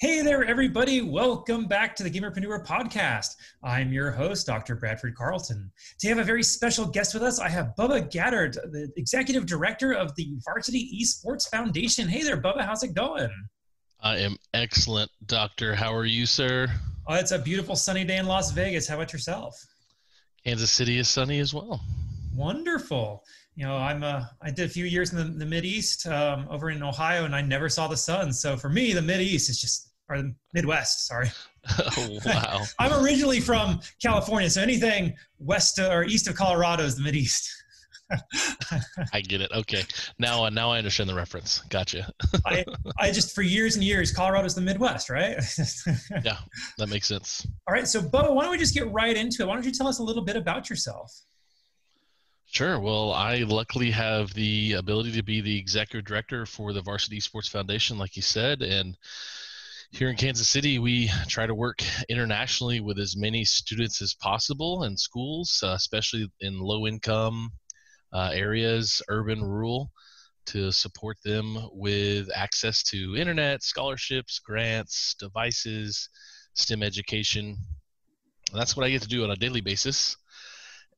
Hey there, everybody. Welcome back to the Gamerpreneur podcast. I'm your host, Dr. Bradford Carlton. Today, I have a very special guest with us. I have Bubba Gaeddert, the executive director of the Varsity Esports Foundation. Hey there, Bubba. How's it going? I am excellent, Doctor. How are you, sir? Oh, it's a beautiful sunny day in Las Vegas. How about yourself? Kansas City is sunny as well. Wonderful. You know, I'm a, I did a few years in the, the Mid East um, over in Ohio, and I never saw the sun. So for me, the Mid East is just or the Midwest. Sorry. oh, wow. I'm originally from California, so anything west or east of Colorado is the Mid East. I get it. Okay, now uh, now I understand the reference. Gotcha. I I just for years and years, Colorado's the Midwest, right? yeah, that makes sense. All right, so Bo, why don't we just get right into it? Why don't you tell us a little bit about yourself? Sure. Well, I luckily have the ability to be the executive director for the Varsity Esports Foundation, like you said, and here in Kansas City, we try to work internationally with as many students as possible in schools, uh, especially in low income uh, areas, urban, rural, to support them with access to internet, scholarships, grants, devices, STEM education. That's what I get to do on a daily basis.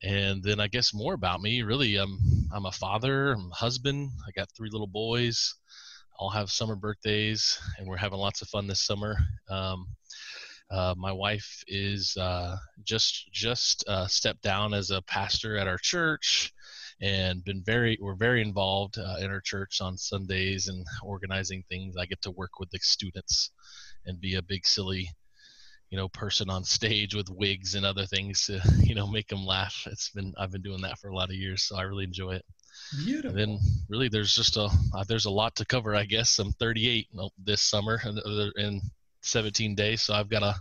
And then I guess more about me. Really, I'm I'm a father, I'm a husband. I got three little boys all have summer birthdays, and we're having lots of fun this summer. Um, uh, my wife is uh, just just uh, stepped down as a pastor at our church, and been very we're very involved uh, in our church on Sundays and organizing things. I get to work with the students and be a big silly you know person on stage with wigs and other things to you know make them laugh it's been i've been doing that for a lot of years so i really enjoy it Beautiful. And then really, there's just a uh, there's a lot to cover. I guess I'm 38 this summer in 17 days, so I've got a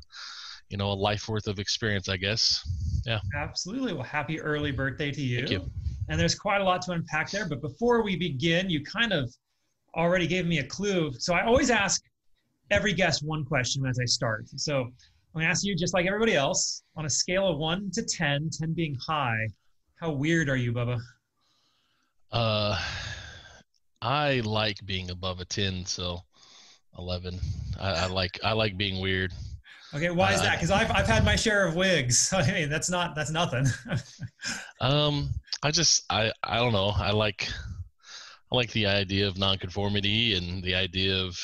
you know a life worth of experience, I guess. Yeah. Absolutely. Well, happy early birthday to you. Thank you. And there's quite a lot to unpack there. But before we begin, you kind of already gave me a clue. So I always ask every guest one question as I start. So I'm going to ask you, just like everybody else, on a scale of one to 10, 10 being high, how weird are you, Bubba? Uh, I like being above a ten, so eleven. I, I like I like being weird. Okay, why is that? Because I've I've had my share of wigs. I mean, that's not that's nothing. um, I just I I don't know. I like I like the idea of nonconformity and the idea of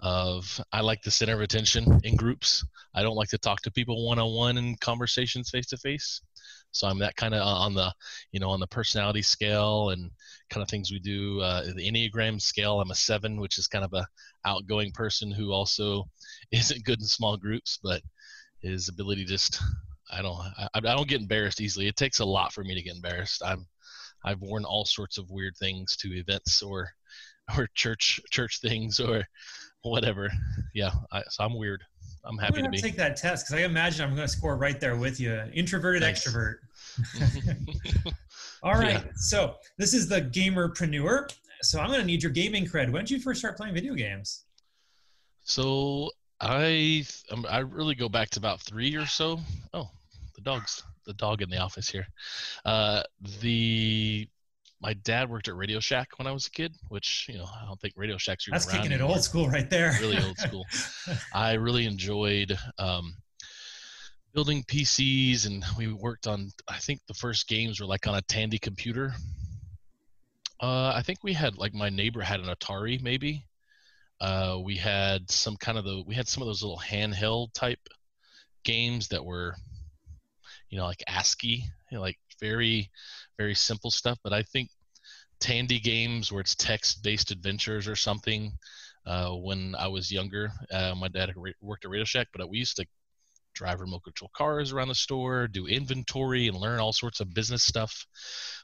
of I like the center of attention in groups. I don't like to talk to people one on one in conversations face to face. So I'm that kind of on the, you know, on the personality scale and kind of things we do. Uh, the Enneagram scale, I'm a seven, which is kind of a outgoing person who also isn't good in small groups, but his ability just, I don't, I, I don't get embarrassed easily. It takes a lot for me to get embarrassed. I'm, I've worn all sorts of weird things to events or, or church church things or whatever. Yeah, I, so I'm weird. I'm happy I'm to be. Take that test because I imagine I'm going to score right there with you. Introverted Thanks. extrovert. All right. Yeah. So this is the gamerpreneur. So I'm going to need your gaming cred. When did you first start playing video games? So I um, I really go back to about three or so. Oh, the dog's the dog in the office here. Uh, the my dad worked at Radio Shack when I was a kid, which you know I don't think Radio Shack's That's kicking it old school right there. really old school. I really enjoyed um, building PCs, and we worked on. I think the first games were like on a Tandy computer. Uh, I think we had like my neighbor had an Atari, maybe. Uh, we had some kind of the we had some of those little handheld type games that were, you know, like ASCII, you know, like very very simple stuff. But I think Tandy games where it's text-based adventures or something. Uh, when I was younger, uh, my dad worked at Radio Shack, but we used to drive remote control cars around the store, do inventory, and learn all sorts of business stuff,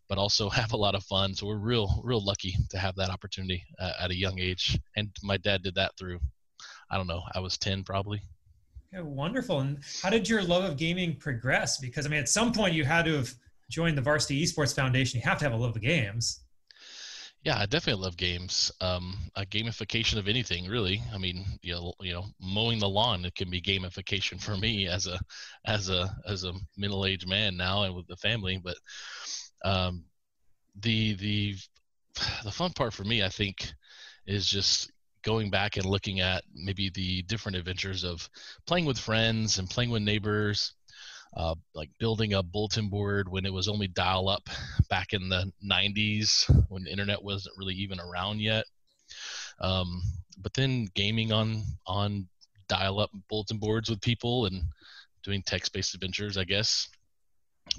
but also have a lot of fun. So we're real, real lucky to have that opportunity uh, at a young age. And my dad did that through, I don't know, I was 10 probably. Okay, wonderful. And how did your love of gaming progress? Because I mean, at some point you had to have joined the Varsity Esports Foundation, you have to have a love of games. Yeah, I definitely love games. Um, a gamification of anything, really. I mean, you know, you know, mowing the lawn it can be gamification for me as a as a as a middle aged man now and with the family. But um, the the the fun part for me, I think, is just going back and looking at maybe the different adventures of playing with friends and playing with neighbors, uh, like building a bulletin board when it was only dial up back in the 90s when the internet wasn't really even around yet. Um, but then gaming on on dial up bulletin boards with people and doing text based adventures, I guess.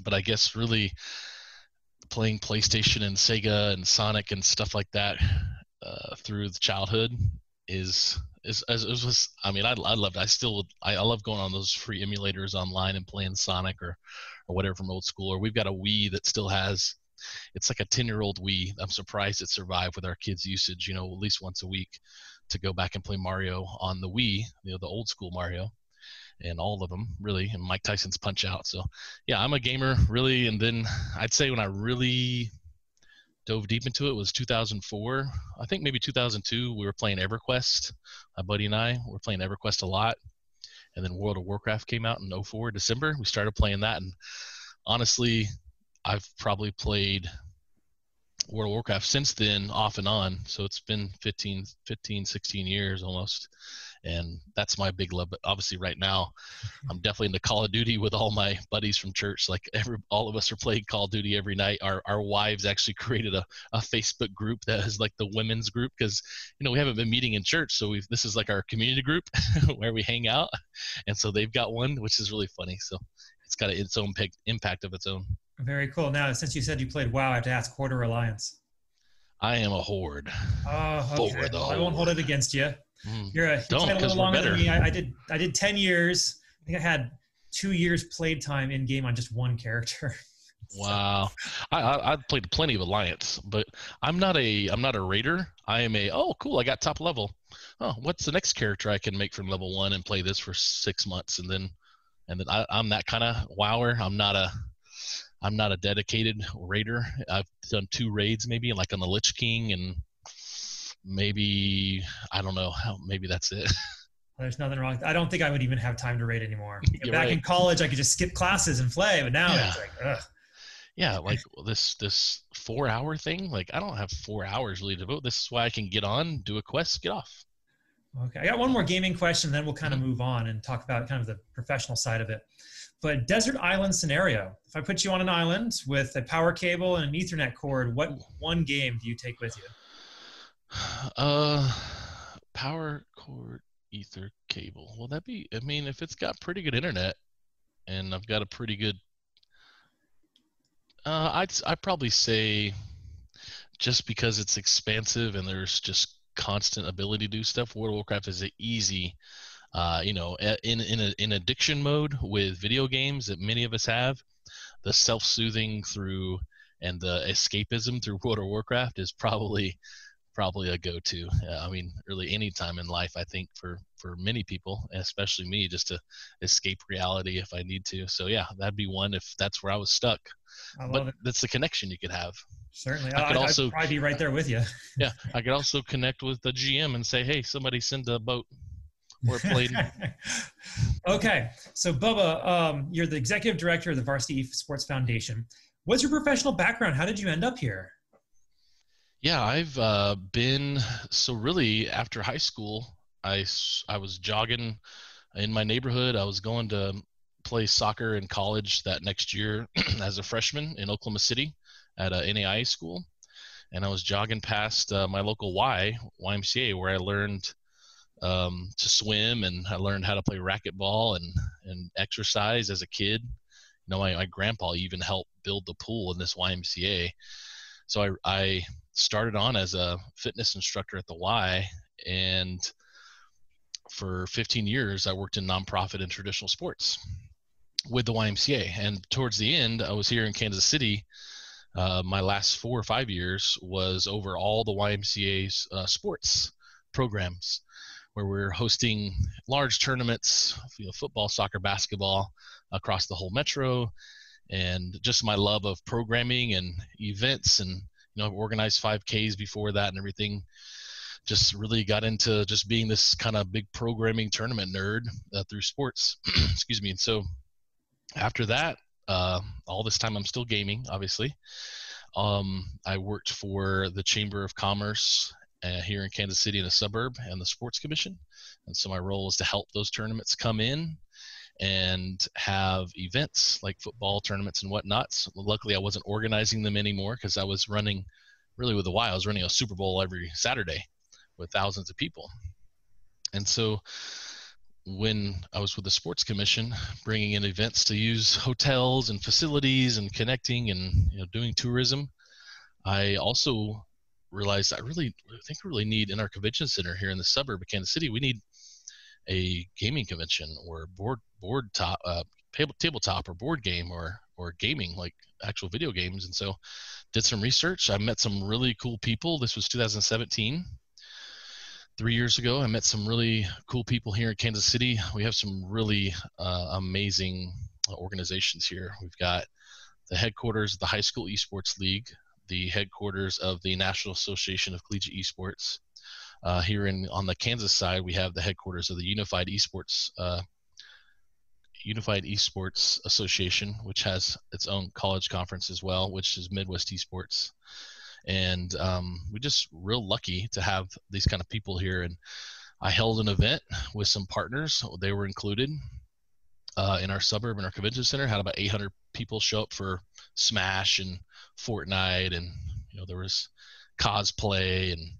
But I guess really playing PlayStation and Sega and Sonic and stuff like that uh, through the childhood is is as it was. I mean, I I loved. I still I, I love going on those free emulators online and playing Sonic or or whatever from old school. Or we've got a Wii that still has. It's like a ten year old Wii. I'm surprised it survived with our kids' usage. You know, at least once a week to go back and play Mario on the Wii. You know, the old school Mario and all of them really and mike tyson's punch out so yeah i'm a gamer really and then i'd say when i really dove deep into it was 2004 i think maybe 2002 we were playing everquest. My buddy and i were playing everquest a lot. And then world of warcraft came out in 04 december. We started playing that. And honestly i've probably played world of warcraft since then off and on. So it's been 15 15 16 years almost and that's my big love. But obviously, right now, mm-hmm. I'm definitely into Call of Duty with all my buddies from church. Like every, all of us are playing Call of Duty every night. Our our wives actually created a, a Facebook group that is like the women's group because you know we haven't been meeting in church, so we this is like our community group where we hang out, and so they've got one which is really funny. So it's got a, its own impact of its own. Very cool. Now, since you said you played WoW, I have to ask Horde or Alliance. I am a horde. Oh, okay. Well, I won't hold it against you. Mm. You're a, Don't, a little longer than me. I, I, did I did ten years. I think I had two years played time in game on just one character. so. Wow, I, I have played plenty of Alliance, but I'm not a I'm not a raider. I am a oh cool I got top level. Oh, what's the next character I can make from level one and play this for six months and then and then I, I'm that kind of wower. I'm not a I'm not a dedicated raider. I've done two raids maybe like on the Lich King and maybe I don't know how maybe that's it. There's nothing wrong. I don't think I would even have time to raid anymore. Back right. in college, I could just skip classes and play, but now yeah. it's like, ugh. Yeah, like this this four hour thing. Like I don't have four hours really to devote. This is why I can get on, do a quest, get off. Okay, I got one more gaming question, then we'll kind of mm-hmm. move on and talk about kind of the professional side of it. But desert island scenario. If I put you on an island with a power cable and an Ethernet cord, what one game do you take with you? Uh, power cord ether cable. Well, that be? I mean, if it's got pretty good internet, and I've got a pretty good, uh, I'd I'd probably say, just because it's expansive and there's just constant ability to do stuff. World of Warcraft is an easy, uh, you know, in in a, in addiction mode with video games that many of us have. The self-soothing through and the escapism through World of Warcraft is probably probably a go-to. Uh, I mean, really any time in life, I think for for many people, especially me, just to escape reality if I need to. So yeah, that'd be one if that's where I was stuck. I but it. that's the connection you could have. Certainly, I could I, also I'd probably be right there with you. yeah, I could also connect with the GM and say, "Hey, somebody send a boat." A plane. okay, so Bubba, um, you're the executive director of the Varsity Esports Foundation. What's your professional background? How did you end up here? Yeah, I've uh, been so really after high school, I I was jogging in my neighborhood. I was going to play soccer in college that next year as a freshman in Oklahoma City at a NAIA school, and I was jogging past uh, my local Y YMCA where I learned um, to swim and I learned how to play racquetball and and exercise as a kid. You know, my, my grandpa even helped build the pool in this YMCA. So I, I started on as a fitness instructor at the Y, and for 15 years I worked in nonprofit and traditional sports with the YMCA. And towards the end, I was here in Kansas City. Uh, my last four or five years was over all the YMCA's uh, sports programs, where we're hosting large tournaments, you know, football, soccer, basketball, across the whole metro, and just my love of programming and events and you know I've organized 5ks before that and everything. Just really got into just being this kind of big programming tournament nerd uh, through sports. Excuse me. And so after that uh, all this time i'm still gaming obviously. Um, i worked for the chamber of commerce uh, here in Kansas City in a suburb and the sports commission. And so my role is to help those tournaments come in and have events like football tournaments and whatnot. So luckily, I wasn't organizing them anymore because I was running really with the. I was running a Super Bowl every Saturday with thousands of people. And so when I was with the sports commission, bringing in events to use hotels and facilities and connecting and you know doing tourism, I also realized I really I think we really need in our convention center here in the suburb of Kansas City, we need a gaming convention or board board top uh, table, tabletop or board game or or gaming like actual video games. And so did some research. I met some really cool people. This was 2017 three years ago. I met some really cool people here in Kansas City. We have some really uh, amazing organizations here. We've got the headquarters of the High School Esports League, the headquarters of the National Association of Collegiate Esports. Uh, here in on the Kansas side, we have the headquarters of the Unified Esports uh, Unified Esports Association, which has its own college conference as well, which is Midwest Esports. And um, we're just real lucky to have these kind of people here. And i held an event with some partners. They were included uh, in our suburb in our convention center. Had about 800 people show up for smash and fortnite and you know there was cosplay and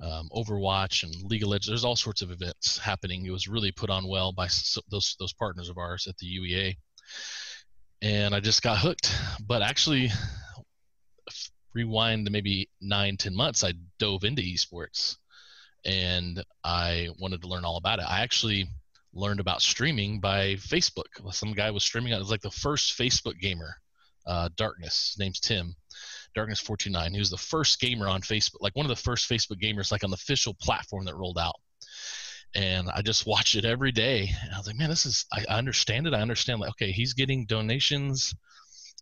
um, overwatch and league of legends there's all sorts of events happening it was really put on well by those those partners of ours at the uea and i just got hooked but actually rewind to maybe nine, ten months, I dove into esports and I wanted to learn all about it. I actually learned about streaming by Facebook. Some guy was streaming. It was like the first Facebook gamer, uh, Darkness. His name's Tim. Darkness 429. He was the first gamer on Facebook, like one of the first Facebook gamers, like on the official platform that rolled out. And I just watched it every day. And I was like, man, this is, I, I understand it. I understand, like, okay, he's getting donations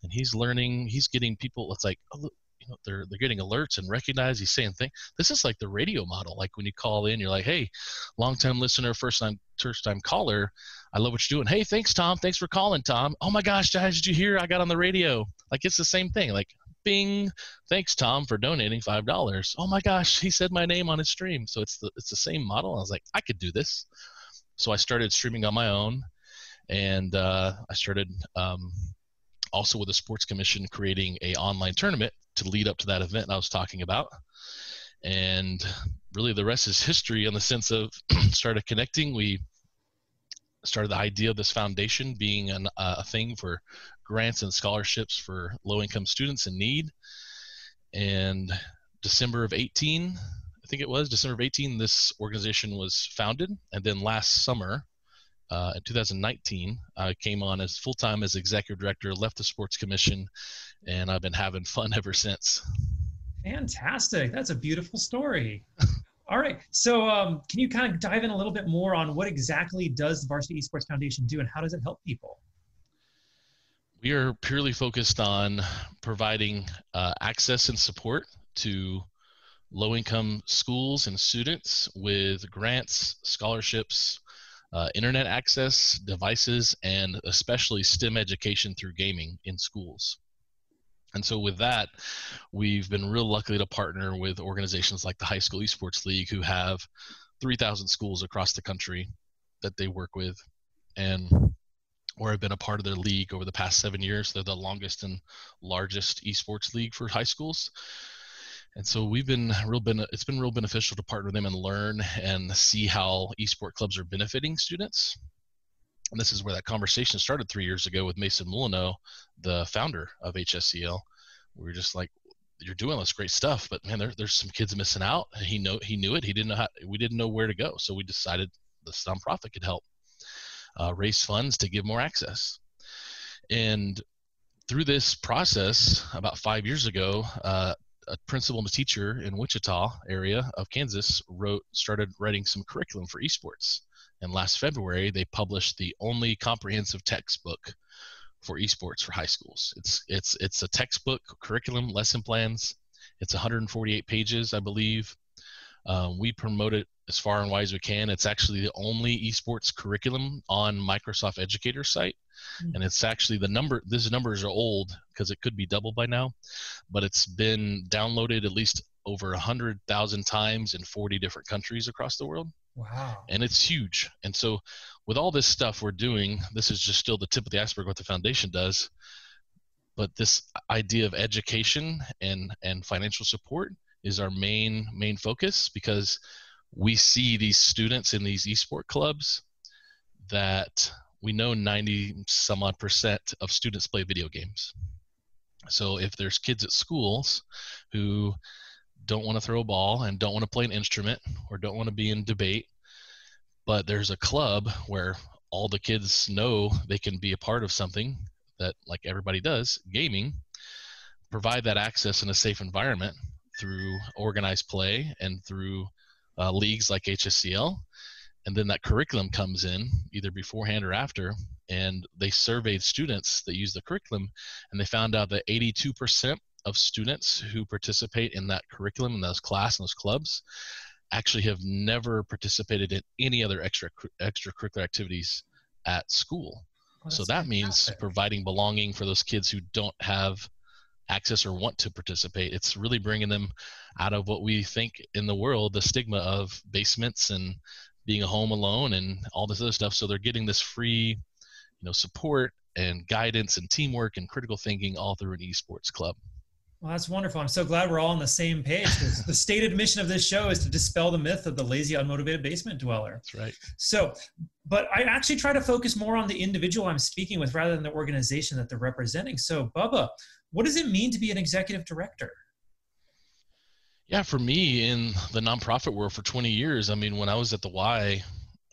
and he's learning, he's getting people. It's like, oh, you know, they're they're getting alerts and recognize he's saying things. This is like the radio model. Like when you call in, you're like, "Hey, long time listener, first time first time caller, I love what you're doing. Hey, thanks Tom, thanks for calling Tom. Oh my gosh, guys, did you hear I got on the radio? Like it's the same thing. Like Bing, thanks Tom for donating five dollars. Oh my gosh, he said my name on his stream. So it's the it's the same model. I was like, I could do this. So I started streaming on my own, and uh, I started. Um, also with the sports commission creating a online tournament to lead up to that event I was talking about. And really, the rest is history in the sense of started connecting. We started the idea of this foundation being an, uh, a thing for grants and scholarships for low income students in need. And December of 18, I think it was December of 18, this organization was founded. And then last summer, uh, in 2019, I came on as full time as executive director, left the sports commission, and I've been having fun ever since. Fantastic. That's a beautiful story. All right. So, um, can you kind of dive in a little bit more on what exactly does the Varsity Esports Foundation do, and how does it help people? We are purely focused on providing uh, access and support to low-income schools and students with grants, scholarships, uh, internet access, devices, and especially STEM education through gaming in schools. And so, with that, we've been real lucky to partner with organizations like the High School Esports League, who have 3,000 schools across the country that they work with. And or have been a part of their league over the past seven years. They're the longest and largest esports league for high schools and so we've been real been it's been real beneficial to partner with them and learn and see how esport clubs are benefiting students. And this is where that conversation started three years ago with mason Mullenioux, the founder of hsel we were just like you're doing this great stuff but man there, there's some kids missing out. He know he knew it. He didn't know how we didn't know where to go. So we decided this nonprofit could help uh, raise funds to give more access. And through this process about five years ago uh, a principal and a teacher in Wichita area of Kansas wrote started writing some curriculum for esports. And last February they published the only comprehensive textbook for esports for high schools. It's it's it's a textbook curriculum lesson plans. It's 148 pages, I believe. Um, we promote it as far and wide as we can. It's actually the only esports curriculum on Microsoft Educator site Mm-hmm. and it's actually the number these numbers are old because it could be double by now but it's been downloaded at least over a hundred thousand times in 40 different countries across the world. Wow. And it's huge. And so with all this stuff we're doing, this is just still the tip of the iceberg what the foundation does. But this idea of education and and financial support is our main main focus because we see these students in these esport clubs that we know 90 some odd percent of students play video games. So if there's kids at schools who don't want to throw a ball and don't want to play an instrument or don't want to be in debate, but there's a club where all the kids know they can be a part of something that like everybody does, gaming, provide that access in a safe environment through organized play and through uh, leagues like HSEL. And then that curriculum comes in either beforehand or after. And they surveyed students that use the curriculum, and they found out that 82% of students who participate in that curriculum in those class and those clubs actually have never participated in any other extra extracurricular activities at school. So that fantastic. means providing belonging for those kids who don't have access or want to participate. It's really bringing them out of what we think in the world, the stigma of basements and being a home alone and all this other stuff. So they're getting this free, you know, support and guidance and teamwork and critical thinking all through an esports club. Well, that's wonderful. I'm so glad we're all on the same page. the stated mission of this show is to dispel the myth of the lazy, unmotivated basement dweller. That's right. So, but I actually try to focus more on the individual I'm speaking with rather than the organization that they're representing. So, Bubba, what does it mean to be an executive director? Yeah, for me in the nonprofit world for 20 years, I mean, when I was at the Y,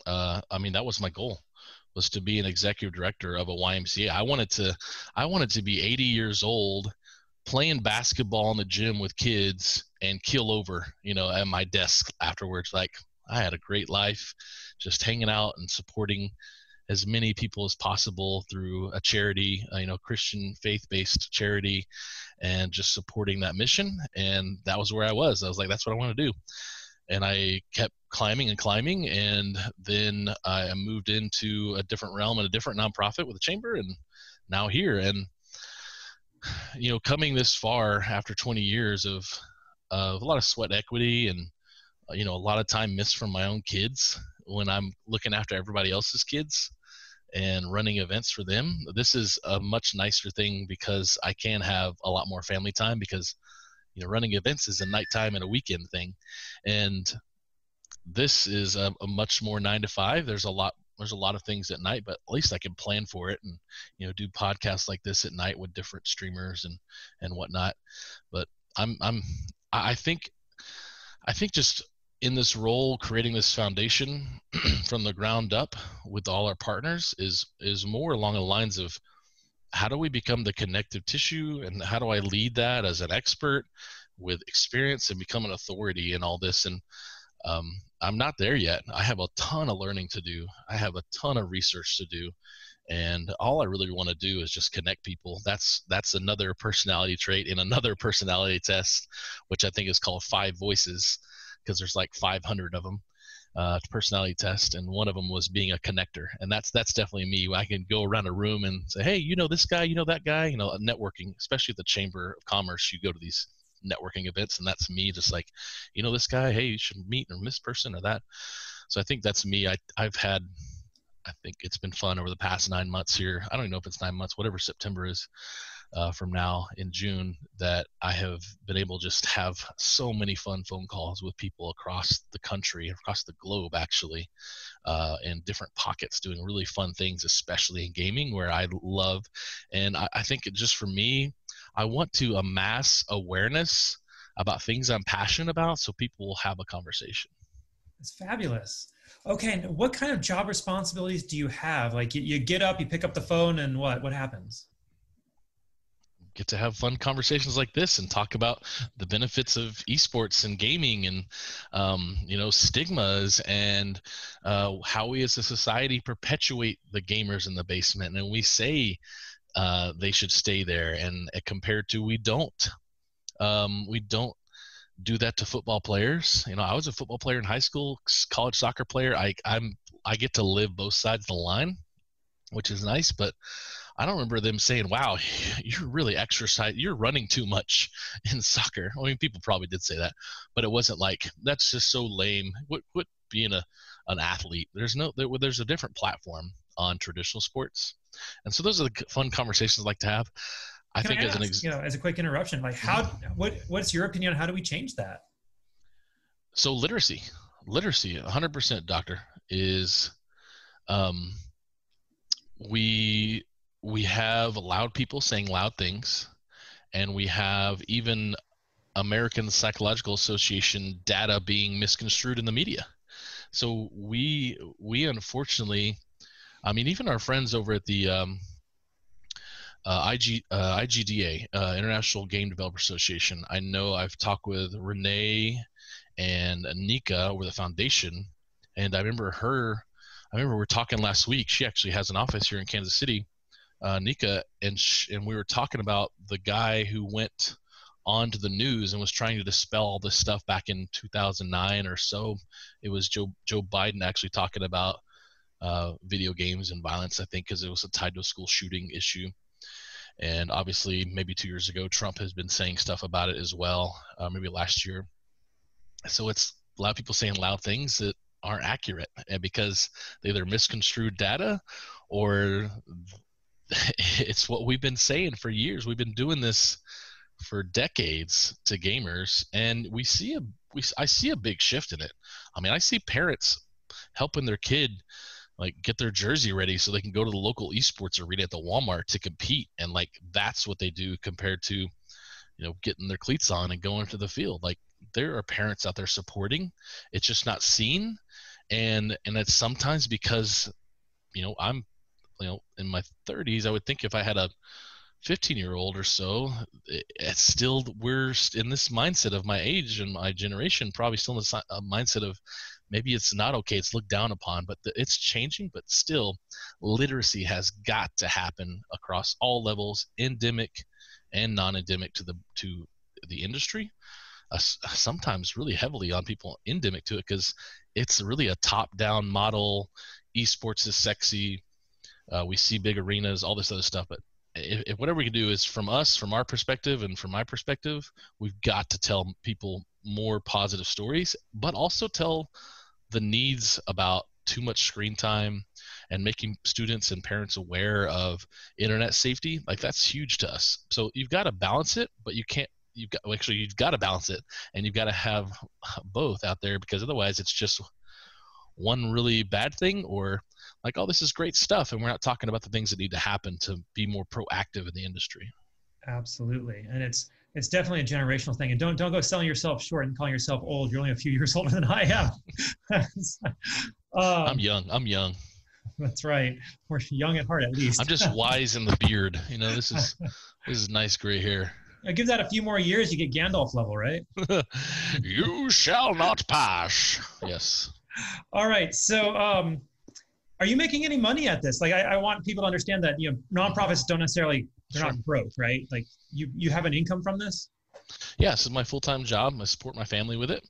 uh, I mean, that was my goal was to be an executive director of a YMCA. I wanted to, I wanted to be 80 years old playing basketball in the gym with kids and keel over, you know, at my desk afterwards. Like I had a great life, just hanging out and supporting as many people as possible through a charity, uh, you know, Christian faith-based charity, and just supporting that mission. And that was where I was. I was like, that's what I want to do. And I kept climbing and climbing, and then I moved into a different realm and a different nonprofit with a chamber, and now here. And you know, coming this far after 20 years of of a lot of sweat equity and uh, you know a lot of time missed from my own kids when I'm looking after everybody else's kids and running events for them. This is a much nicer thing because I can have a lot more family time because you know running events is a nighttime and a weekend thing, and this is a, a much more nine to five. There's a lot there's a lot of things at night, but at least I can plan for it and you know do podcasts like this at night with different streamers and and whatnot. But I'm I'm I think I think just in this role creating this foundation from the ground up with all our partners is is more along the lines of how do we become the connective tissue and how do I lead that as an expert with experience and become an authority in all this and um, I'm not there yet. I have a ton of learning to do. I have a ton of research to do, and all I really want to do is just connect people. That's that's another personality trait in another personality test, which I think is called Five Voices, because there's like 500 of them. Uh, personality test, and one of them was being a connector, and that's that's definitely me. I can go around a room and say, "Hey, you know this guy, you know that guy," you know, networking, especially at the Chamber of Commerce. You go to these networking events and that's me just like you know this guy hey you should meet or this person or that so i think that's me I, i've had i think it's been fun over the past nine months here i don't even know if it's nine months whatever september is uh, from now in june that i have been able to just have so many fun phone calls with people across the country across the globe actually uh, in different pockets doing really fun things especially in gaming where i love and i, I think just for me I want to amass awareness about things I'm passionate about so people will have a conversation. It's fabulous. Okay, what kind of job responsibilities do you have? Like you, you get up, you pick up the phone, and what? What happens? Get to have fun conversations like this and talk about the benefits of esports and gaming and um, you know stigmas and uh, how we as a society perpetuate the gamers in the basement and we say uh, they should stay there. And uh, compared to we don't, um, we don't do that to football players. You know, I was a football player in high school, college soccer player. I I'm I get to live both sides of the line, which is nice. But I don't remember them saying, "Wow, you're really exercise. You're running too much in soccer." I mean, people probably did say that, but it wasn't like that's just so lame. What what being a an athlete? There's no there, there's a different platform on traditional sports, and so those are the fun conversations I like to have. I Can think I as an ex- you know, as a quick interruption, like how what what's your opinion on how do we change that? so literacy, literacy, 100%, doctor, is um, we we have loud people saying loud things, and we have even American Psychological Association data being misconstrued in the media. So we we unfortunately, I mean, even our friends over at the um, uh, IG, uh, IGDA, uh, International Game Developer Association. I know I've talked with Renee and Nika over the foundation, and I remember her. I remember we are talking last week. She actually has an office here in Kansas City, uh, Nika, and sh- and we were talking about the guy who went onto the news and was trying to dispel all this stuff back in 2009 or so. It was Joe Joe Biden actually talking about uh, video games and violence. I think because it was tied to a school shooting issue. And obviously, maybe two years ago, Trump has been saying stuff about it as well. Uh, maybe last year. So it's a lot of people saying loud things that aren't accurate, and because they either misconstrued data or it's what we've been saying for years. We've been doing this for decades to gamers, and we see a we I see a big shift in it. I mean, I see parents helping their kid like get their jersey ready so they can go to the local esports arena at the Walmart to compete and like that's what they do compared to you know getting their cleats on and going to the field like there are parents out there supporting it's just not seen and and it's sometimes because you know I'm you know in my 30s I would think if I had a 15 year old or so it's still we're in this mindset of my age and my generation probably still in this mindset of maybe it's not okay it's looked down upon but the, it's changing but still literacy has got to happen across all levels endemic and non-endemic to the to the industry. Uh, sometimes really heavily on people endemic to it because it's really a top-down model esports is sexy uh, we see big arenas all this other stuff but if, if, whatever we can do is from us from our perspective and from my perspective we've got to tell people more positive stories but also tell the needs about too much screen time and making students and parents aware of internet safety. Like that's huge to us. So you've got to balance it but you can't you've got well, actually you've got to balance it and you've got to have both out there because otherwise it's just one really bad thing or like oh this is great stuff and we're not talking about the things that need to happen to be more proactive in the industry. Absolutely. And it's it's definitely a generational thing. And don't don't go selling yourself short and calling yourself old. You're only a few years older than i am. Um, i'm young. I'm young. That's right. We're young at heart at least. I'm just wise in the beard. You know this is this is nice gray hair. Give that a few more years you get gandalf level right? You shall not pass. Yes. All right. So um are you making any money at this like I, I want people to understand that you know nonprofits don't necessarily they're sure. not broke, right? Like you you have an income from this? Yeah, this is my full time job. I support my family with it.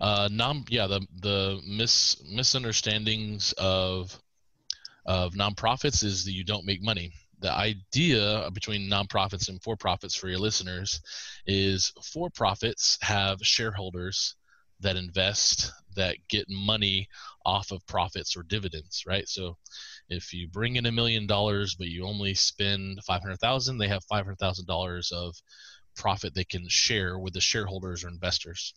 Uh, non, yeah, the the mis misunderstandings of of nonprofits is that you don't make money. The idea between nonprofits and for profits for your listeners is for profits have shareholders that invest that get money off of profits or dividends, right? So if you bring in a million dollars but you only spend 500,000, they have $500,000 of profit they can share with the shareholders or investors.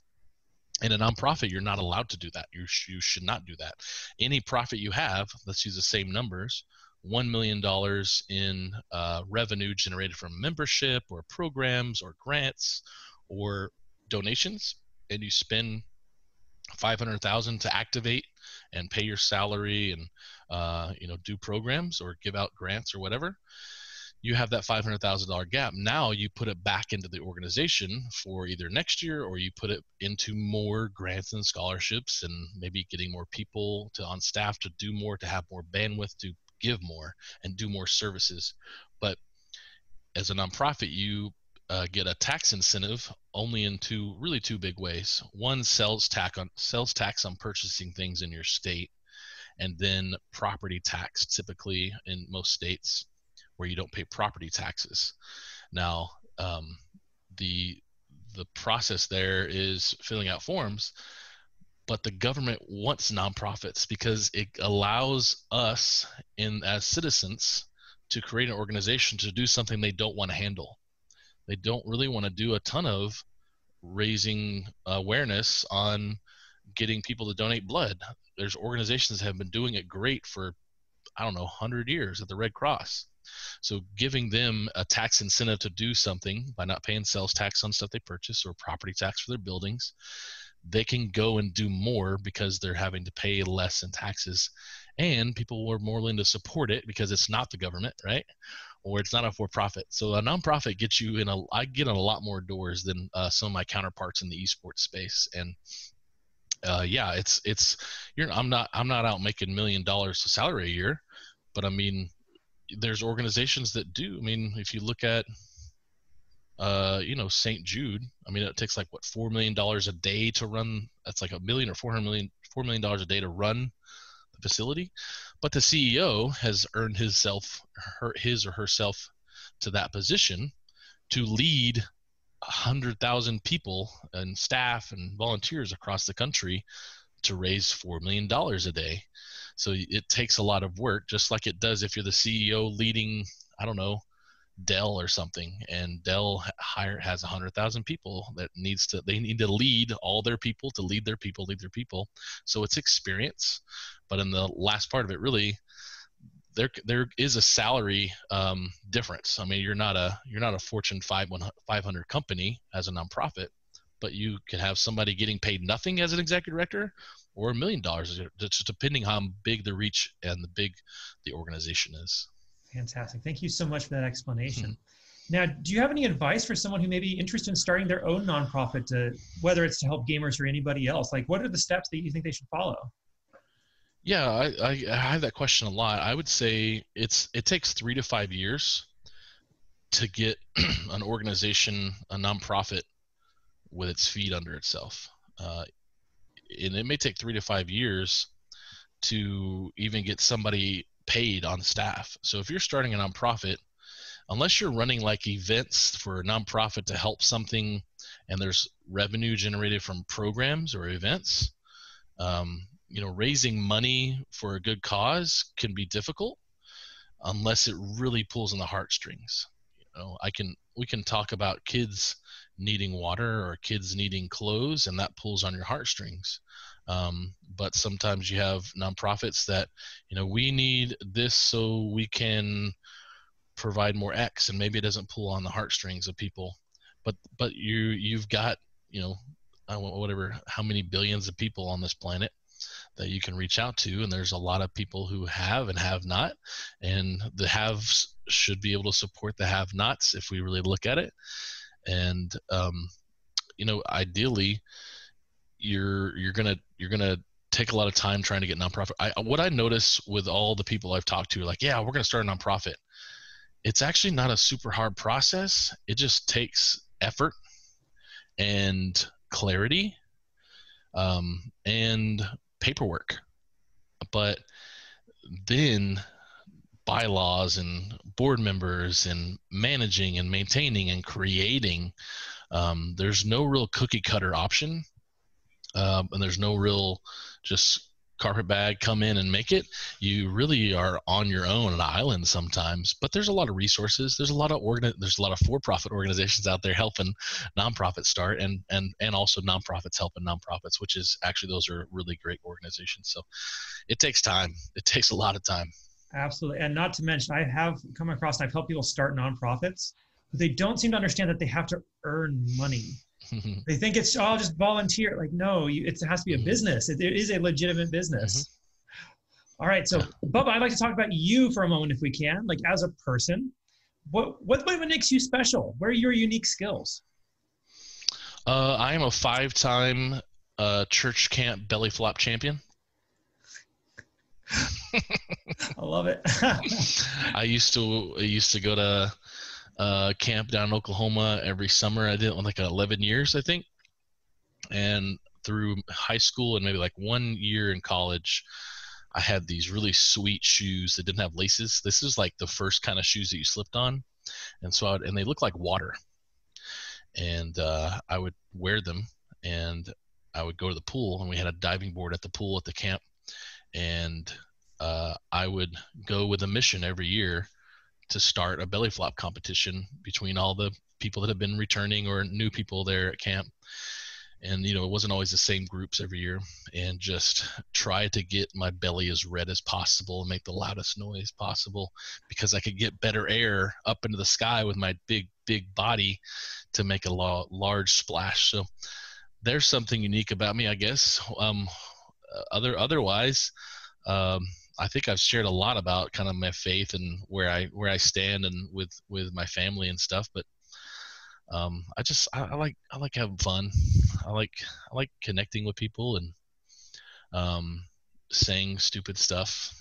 In a nonprofit, you're not allowed to do that. You, sh- you should not do that. Any profit you have, let's use the same numbers, $1 million in uh, revenue generated from membership or programs or grants or donations, and you spend 500,000 to activate and pay your salary and uh, you know do programs or give out grants or whatever you have that $500,000 gap. Now you put it back into the organization for either next year or you put it into more grants and scholarships and maybe getting more people to on staff to do more, to have more bandwidth to give more and do more services. But as a nonprofit, you uh, get a tax incentive only in two really two big ways. One sales tax on sales tax on purchasing things in your state, and then property tax, typically in most states where you don't pay property taxes. Now, um, the the process there is filling out forms, but the government wants nonprofits because it allows us in as citizens to create an organization to do something they don't want to handle. They don't really want to do a ton of raising awareness on getting people to donate blood. There's organizations that have been doing it great for I don't know 100 years at the Red Cross. So giving them a tax incentive to do something by not paying sales tax on stuff they purchase or property tax for their buildings, they can go and do more because they're having to pay less in taxes. And people are more willing to support it because it's not the government, right? Or it's not a for-profit. So a nonprofit gets you in a. I get in a lot more doors than uh, some of my counterparts in the esports space, and uh, yeah, it's it's. You're. I'm not. I'm not out making million dollars to salary a year, but I mean, there's organizations that do. I mean, if you look at, uh, you know, St. Jude. I mean, it takes like what four million dollars a day to run. That's like a million or four hundred million, four million dollars a day to run the facility. But the CEO has earned himself, her, his or herself, to that position to lead hundred thousand people and staff and volunteers across the country to raise four million dollars a day. So it takes a lot of work, just like it does if you're the CEO leading, I don't know, Dell or something, and Dell hire has a hundred thousand people that needs to they need to lead all their people to lead their people, lead their people. So it's experience, but in the last part of it, really, there there is a salary um, difference. I mean, you're not a you're not a Fortune 500 company as a nonprofit, but you can have somebody getting paid nothing as an executive director or a million dollars, just depending how big the reach and the big the organization is. Fantastic. Thank you so much for that explanation. Hmm. Now, do you have any advice for someone who may be interested in starting their own nonprofit, to, whether it's to help gamers or anybody else? Like, what are the steps that you think they should follow? Yeah, I, I, I have that question a lot. I would say it's it takes three to five years to get an organization, a nonprofit, with its feet under itself. Uh, and it may take three to five years to even get somebody paid on staff. So if you're starting a nonprofit, unless you're running like events for a nonprofit to help something and there's revenue generated from programs or events, um, you know, raising money for a good cause can be difficult unless it really pulls on the heartstrings. You know, I can we can talk about kids needing water or kids needing clothes, and that pulls on your heartstrings. Um, but sometimes you have nonprofits that, you know, we need this so we can provide more X, and maybe it doesn't pull on the heartstrings of people. But but you you've got you know whatever how many billions of people on this planet that you can reach out to and there's a lot of people who have and have not and the haves should be able to support the have nots if we really look at it and um, you know ideally you're you're gonna you're gonna take a lot of time trying to get nonprofit. I, what i notice with all the people i've talked to like yeah we're gonna start a nonprofit. It's actually not a super hard process. It just takes effort and clarity um, and paperwork. But then bylaws and board members and managing and maintaining and creating um, there's no real cookie cutter option um, and there's no real just carpet bag come in and make it. You really are on your own an island sometimes but there's a lot of resources. There's a lot of there's a lot of for-profit organizations out there helping nonprofits start and and and also nonprofits helping nonprofits which is actually those are really great organizations. So it takes time. It takes a lot of time. Absolutely. And not to mention, I have come across and I've helped people start nonprofits, but they don't seem to understand that they have to earn money. They think it's, all just volunteer. Like, no, you, it has to be a mm-hmm. business. It, it is a legitimate business. Mm-hmm. All right. So, Bubba, I'd like to talk about you for a moment if we can, like as a person. What, what, what makes you special? What are your unique skills? Uh, I am a five time uh, church camp belly flop champion. I love it. I used to I used to go to uh, camp down in Oklahoma every summer. I did it like 11 years, I think, and through high school and maybe like one year in college, I had these really sweet shoes that didn't have laces. This is like the first kind of shoes that you slipped on, and so I would, and they look like water. And uh, I would wear them, and I would go to the pool, and we had a diving board at the pool at the camp, and uh, I would go with a mission every year to start a belly flop competition between all the people that have been returning or new people there at camp. And you know it wasn't always the same groups every year. And just try to get my belly as red as possible and make the loudest noise possible because i could get better air up into the sky with my big big body to make a large splash. So there's something unique about me i guess. Um, other otherwise um, i think i've shared a lot about kind of my faith and where i where i stand and with with my family and stuff but um, I just I, I, like I like having fun. I like I like connecting with people and um, saying stupid stuff.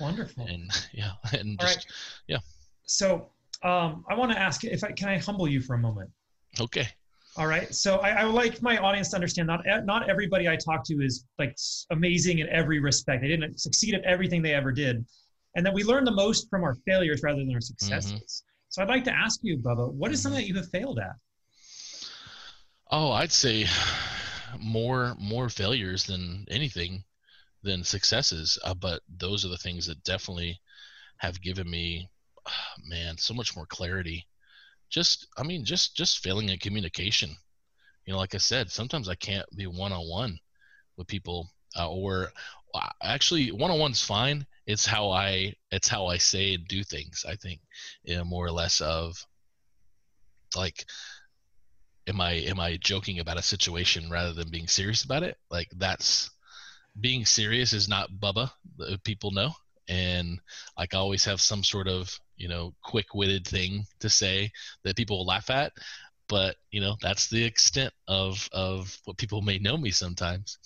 Wonderful. And yeah, and All just right. yeah. So um, I want to ask if I can I humble you for a moment. Okay. All right. So I, I would like my audience to understand not not everybody I talk to is like amazing in every respect. They didn't succeed at everything they ever did, and that we learn the most from our failures rather than our successes. Mm-hmm. So I'd like to ask you, Bubba, what is something that you have failed at? Oh, I'd say more more failures than anything than successes. Uh, but those are the things that definitely have given me, man, so much more clarity. Just, I mean, just just failing in communication. You know, like I said, sometimes I can't be one on one with people, uh, or uh, actually one on one's fine it's how I it's how I say and do things. I think, you know, more or less of like, am I am I joking about a situation rather than being serious about it? Like that's being serious is not Bubba. People know, and like I always have some sort of you know quick-witted thing to say that people will laugh at but you know that's the extent of of what people may know me sometimes.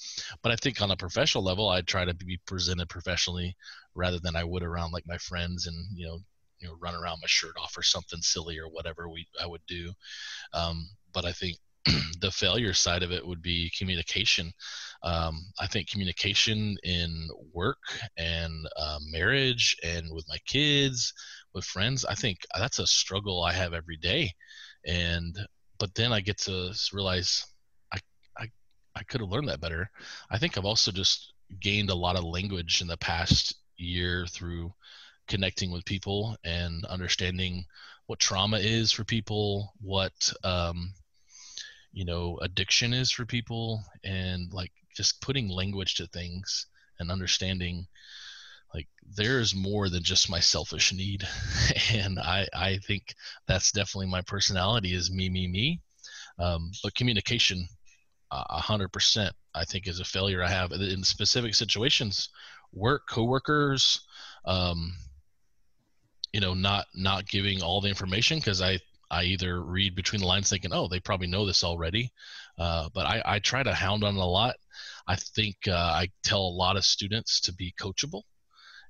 But i think on a professional level i try to be presented professionally rather than i would around like my friends and you know you know run around my shirt off or something silly or whatever we i would do. Um, but i think the failure side of it would be communication um, i think communication in work and uh, marriage and with my kids with friends i think that's a struggle i have every day and but then I get to realize I I I could have learned that better. I think I've also just gained a lot of language in the past year through connecting with people and understanding what trauma is for people, what um, you know addiction is for people, and like just putting language to things and understanding like there is more than just my selfish need. And i i think that's definitely my personality is me me me. Um, but communication a hundred percent i think is a failure i have. In specific situations work coworkers um, you know not not giving all the information because i i either read between the lines thinking oh they probably know this already uh, but I, I try to hound on a lot i think uh, i tell a lot of students to be coachable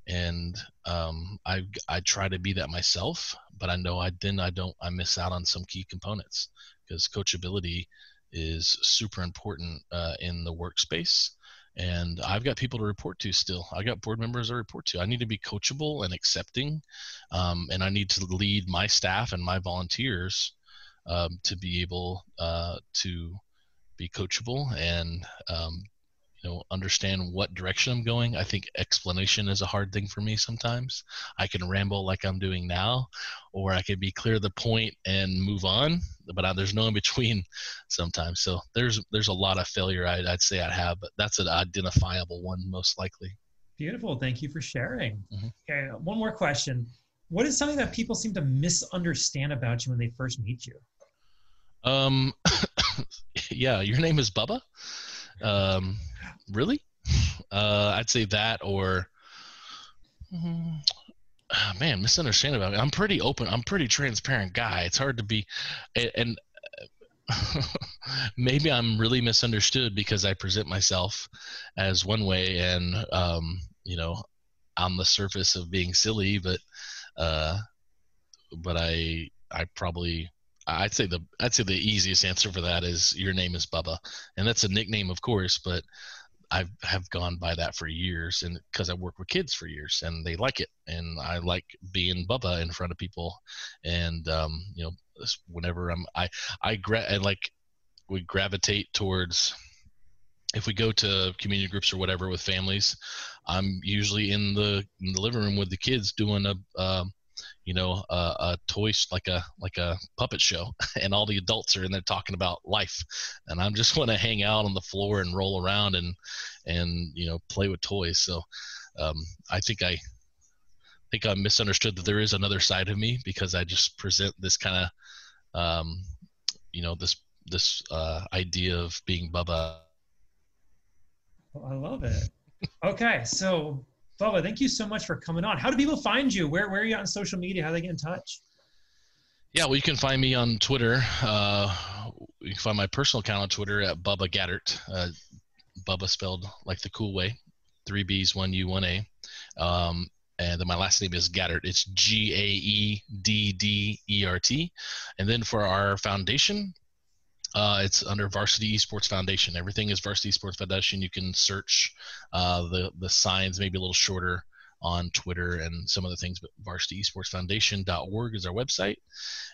and um, I I try to be that myself, but I know I then I don't I miss out on some key components because coachability is super important uh, in the workspace. And I've got people to report to still. I got board members I report to. I need to be coachable and accepting, um, and I need to lead my staff and my volunteers um, to be able uh, to be coachable and um, know understand what direction i'm going i think explanation is a hard thing for me sometimes. I can ramble like i'm doing now or i can be clear the point and move on but I, there's no in between sometimes. So there's there's a lot of failure I'd, I'd say i have but that's an identifiable one most likely. Beautiful. Thank you for sharing. Mm-hmm. okay one more question. What is something that people seem to misunderstand about you when they first meet you? Um yeah your name is bubba um really? Uh, I'd say that or. Mm, man, misunderstanding about me. I'm pretty open. I'm pretty transparent guy. It's hard to be, and maybe I'm really misunderstood because I present myself as one way, and um, you know, on the surface of being silly, but uh, but I I probably I'd say the I'd say the easiest answer for that is your name is Bubba, and that's a nickname, of course, but I have gone by that for years, and because I work with kids for years, and they like it, and I like being Bubba in front of people, and um, you know, whenever I'm, I, I gra- and like we gravitate towards. If we go to community groups or whatever with families, I'm usually in the in the living room with the kids doing a. Um, you know, a, a toy like a like a puppet show, and all the adults are in there talking about life, and I'm just want to hang out on the floor and roll around and and you know play with toys. So um, I think I think I misunderstood that there is another side of me because I just present this kind of um, you know this this uh, idea of being Bubba. I love it. Okay, so Bubba, thank you so much for coming on. How do people find you? Where, where are you on social media? How do they get in touch? Yeah, well, you can find me on Twitter. Uh, you can find my personal account on Twitter at Bubba Gaeddert. Uh, Bubba spelled like the cool way, three B's, one U, one A. Um, and then my last name is Gaeddert. It's G A E D D E R T. And then for our foundation, uh, it's under Varsity Esports Foundation. Everything is Varsity Esports Foundation. You can search uh, the the signs, maybe a little shorter on Twitter and some other things. But Varsity Esports Foundation.org is our website,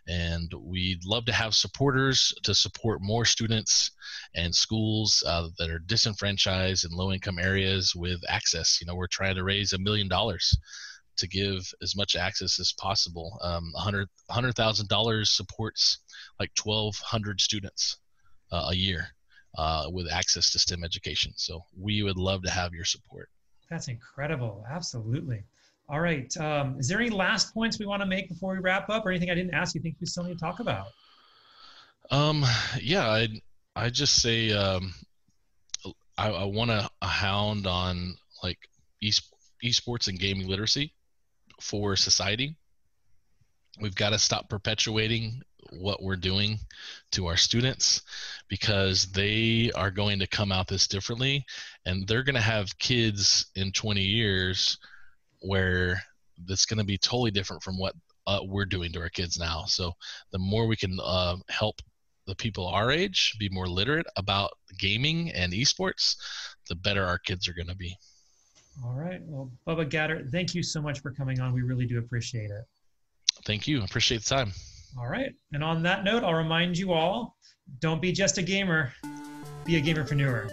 and we'd love to have supporters to support more students and schools uh, that are disenfranchised in low income areas with access. You know, we're trying to raise a million dollars to give as much access as possible. Um, $100,000 $100, supports like 1,200 students uh, a year uh, with access to STEM education. So we would love to have your support. That's incredible. Absolutely. All right. Um, is there any last points we want to make before we wrap up or anything I didn't ask you think we still need to talk about? Um, yeah, I I just say um, I, I want to hound on like esports and gaming literacy for society. We've got to stop perpetuating what we're doing to our students because they are going to come out this differently and they're going to have kids in 20 years where that's going to be totally different from what uh, we're doing to our kids now so the more we can uh, help the people our age be more literate about gaming and esports the better our kids are going to be all right. Well, Bubba Gaeddert, thank you so much for coming on. We really do appreciate it. Thank you. Appreciate the time. All right. And on that note, I'll remind you all don't be just a gamer, be a gamerpreneur.